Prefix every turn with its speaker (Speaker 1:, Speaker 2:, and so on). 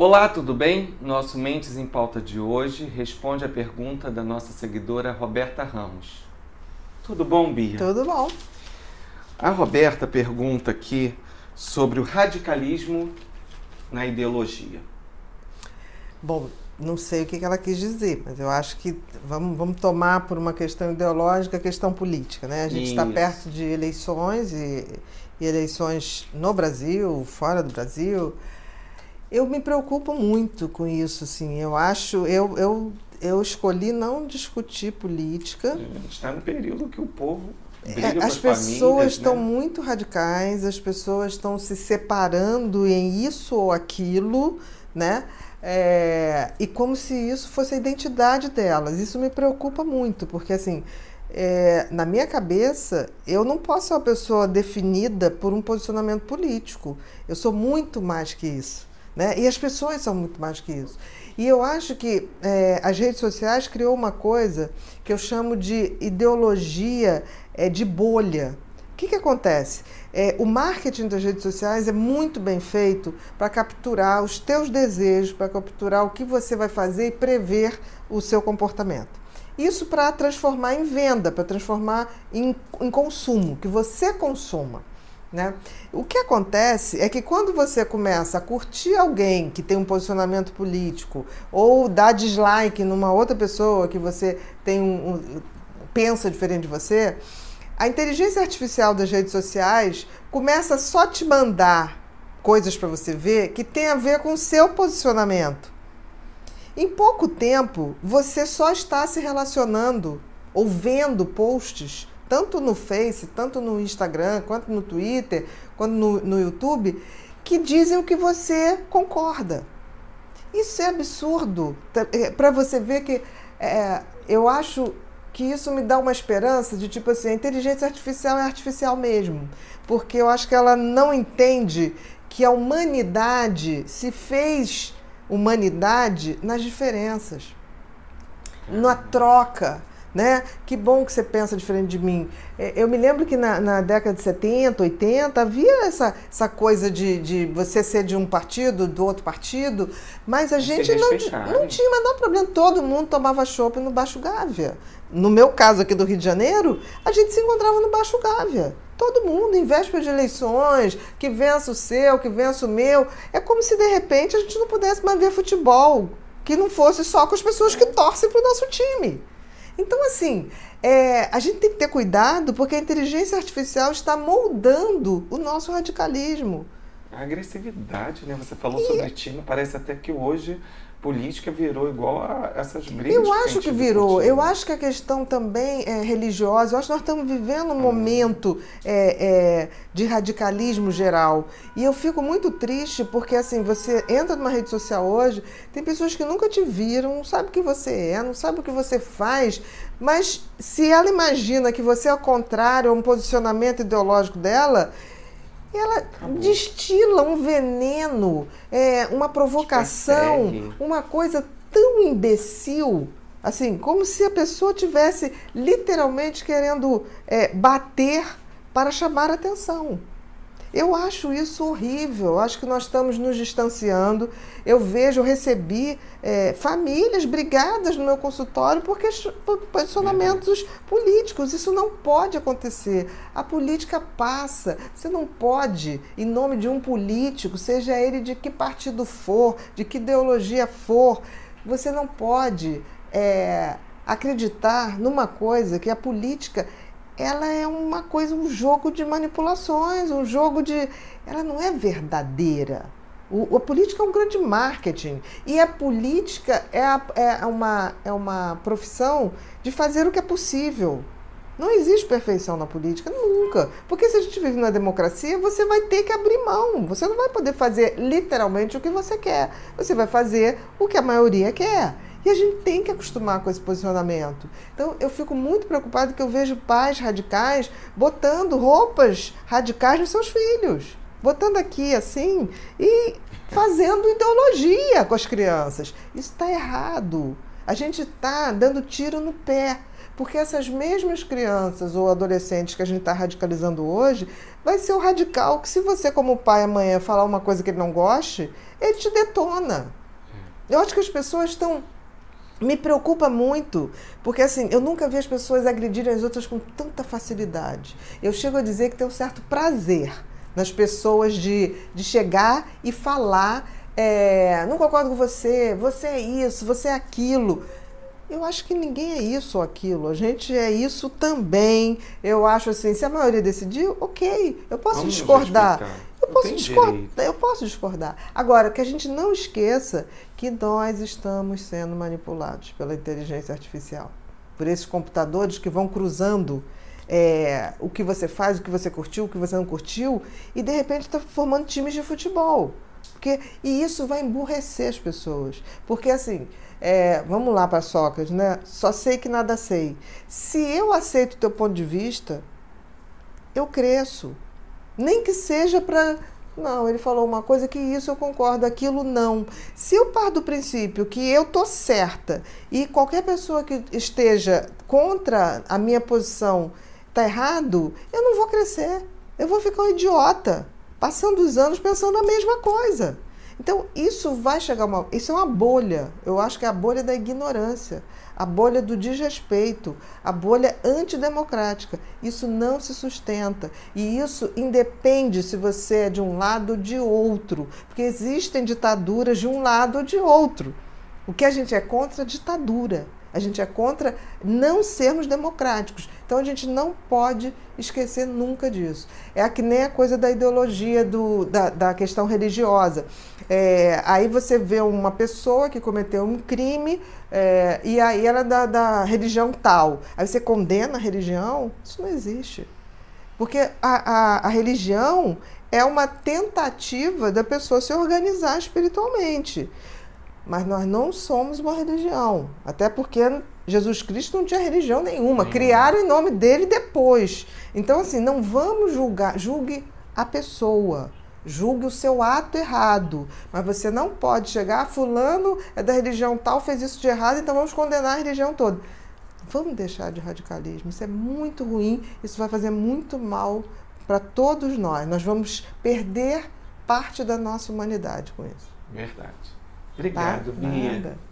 Speaker 1: Olá, tudo bem? Nosso Mentes em Pauta de hoje responde a pergunta da nossa seguidora Roberta Ramos. Tudo bom, Bia?
Speaker 2: Tudo bom.
Speaker 1: A Roberta pergunta aqui sobre o radicalismo na ideologia.
Speaker 2: Bom, não sei o que ela quis dizer, mas eu acho que vamos, vamos tomar por uma questão ideológica a questão política. Né? A gente está perto de eleições e, e eleições no Brasil, fora do Brasil. Eu me preocupo muito com isso, assim. Eu acho, eu, eu, eu escolhi não discutir política.
Speaker 1: A gente está no período que o povo
Speaker 2: é, as pessoas estão né? muito radicais, as pessoas estão se separando em isso ou aquilo, né? É, e como se isso fosse a identidade delas. Isso me preocupa muito, porque assim, é, na minha cabeça, eu não posso ser uma pessoa definida por um posicionamento político. Eu sou muito mais que isso. Né? E as pessoas são muito mais que isso. E eu acho que é, as redes sociais criou uma coisa que eu chamo de ideologia é, de bolha. O que, que acontece? É, o marketing das redes sociais é muito bem feito para capturar os teus desejos, para capturar o que você vai fazer e prever o seu comportamento. Isso para transformar em venda, para transformar em, em consumo, que você consuma. Né? O que acontece é que quando você começa a curtir alguém que tem um posicionamento político ou dar dislike numa outra pessoa que você tem um, um pensa diferente de você, a inteligência artificial das redes sociais começa só te mandar coisas para você ver que tem a ver com o seu posicionamento. Em pouco tempo, você só está se relacionando ou vendo posts tanto no Face, tanto no Instagram, quanto no Twitter, quanto no, no YouTube, que dizem o que você concorda. Isso é absurdo. É, Para você ver que é, eu acho que isso me dá uma esperança de tipo assim, a inteligência artificial é artificial mesmo. Porque eu acho que ela não entende que a humanidade se fez humanidade nas diferenças, na troca né? Que bom que você pensa diferente de mim. É, eu me lembro que na, na década de 70, 80, havia essa, essa coisa de, de você ser de um partido, do outro partido, mas a gente não, não tinha o menor problema. Todo mundo tomava chopp no Baixo Gávea. No meu caso aqui do Rio de Janeiro, a gente se encontrava no Baixo Gávea. Todo mundo, em véspera de eleições, que vença o seu, que vença o meu. É como se de repente a gente não pudesse mais ver futebol, que não fosse só com as pessoas que torcem para o nosso time. Então, assim, é, a gente tem que ter cuidado porque a inteligência artificial está moldando o nosso radicalismo.
Speaker 1: A agressividade, né? Você falou e... sobre time, parece até que hoje política virou igual a essas brigas.
Speaker 2: Eu acho que, que virou. Eu acho que a questão também é religiosa. Eu acho que nós estamos vivendo um momento é, é, de radicalismo geral. E eu fico muito triste porque, assim, você entra numa rede social hoje, tem pessoas que nunca te viram, não sabe o que você é, não sabe o que você faz, mas se ela imagina que você é o contrário, um posicionamento ideológico dela, ela Acabou. destila um veneno, é, uma provocação, uma coisa tão imbecil, assim, como se a pessoa tivesse literalmente querendo é, bater para chamar atenção. Eu acho isso horrível, acho que nós estamos nos distanciando. Eu vejo, recebi é, famílias brigadas no meu consultório por, por posicionamentos políticos. Isso não pode acontecer. A política passa. Você não pode, em nome de um político, seja ele de que partido for, de que ideologia for, você não pode é, acreditar numa coisa que a política ela é uma coisa, um jogo de manipulações, um jogo de. Ela não é verdadeira. O, a política é um grande marketing. E a política é, a, é, uma, é uma profissão de fazer o que é possível. Não existe perfeição na política, nunca. Porque se a gente vive na democracia, você vai ter que abrir mão. Você não vai poder fazer literalmente o que você quer. Você vai fazer o que a maioria quer. E a gente tem que acostumar com esse posicionamento. Então, eu fico muito preocupado que eu vejo pais radicais botando roupas radicais nos seus filhos. Botando aqui assim e fazendo ideologia com as crianças. Isso está errado. A gente está dando tiro no pé. Porque essas mesmas crianças ou adolescentes que a gente está radicalizando hoje, vai ser o radical que, se você, como pai, amanhã, falar uma coisa que ele não goste, ele te detona. É. Eu acho que as pessoas estão me preocupa muito, porque assim, eu nunca vi as pessoas agredirem as outras com tanta facilidade. Eu chego a dizer que tem um certo prazer nas pessoas de, de chegar e falar: é, não concordo com você, você é isso, você é aquilo. Eu acho que ninguém é isso ou aquilo. A gente é isso também. Eu acho assim, se a maioria decidir, ok, eu posso Vamos discordar. Eu posso, discordar, eu posso discordar. Agora, que a gente não esqueça que nós estamos sendo manipulados pela inteligência artificial. Por esses computadores que vão cruzando é, o que você faz, o que você curtiu, o que você não curtiu, e de repente está formando times de futebol. Porque, e isso vai emburrecer as pessoas. Porque assim, é, vamos lá para Sócrates, né? Só sei que nada sei. Se eu aceito o teu ponto de vista, eu cresço. Nem que seja para. Não, ele falou uma coisa que isso eu concordo, aquilo não. Se eu paro do princípio que eu tô certa e qualquer pessoa que esteja contra a minha posição tá errado, eu não vou crescer. Eu vou ficar um idiota, passando os anos pensando a mesma coisa. Então, isso vai chegar uma. Isso é uma bolha. Eu acho que é a bolha da ignorância, a bolha do desrespeito, a bolha antidemocrática. Isso não se sustenta. E isso independe se você é de um lado ou de outro. Porque existem ditaduras de um lado ou de outro. O que a gente é contra é ditadura. A gente é contra não sermos democráticos. Então a gente não pode esquecer nunca disso. É que nem a coisa da ideologia do, da, da questão religiosa. É, aí você vê uma pessoa que cometeu um crime é, e aí ela é da, da religião tal. Aí você condena a religião? Isso não existe. Porque a, a, a religião é uma tentativa da pessoa se organizar espiritualmente mas nós não somos uma religião. Até porque Jesus Cristo não tinha religião nenhuma. Criaram em nome dele depois. Então, assim, não vamos julgar, julgue a pessoa. Julgue o seu ato errado. Mas você não pode chegar, ah, fulano é da religião tal, fez isso de errado, então vamos condenar a religião toda. Vamos deixar de radicalismo. Isso é muito ruim, isso vai fazer muito mal para todos nós. Nós vamos perder parte da nossa humanidade com isso.
Speaker 1: Verdade. Obrigado, tá? Bia.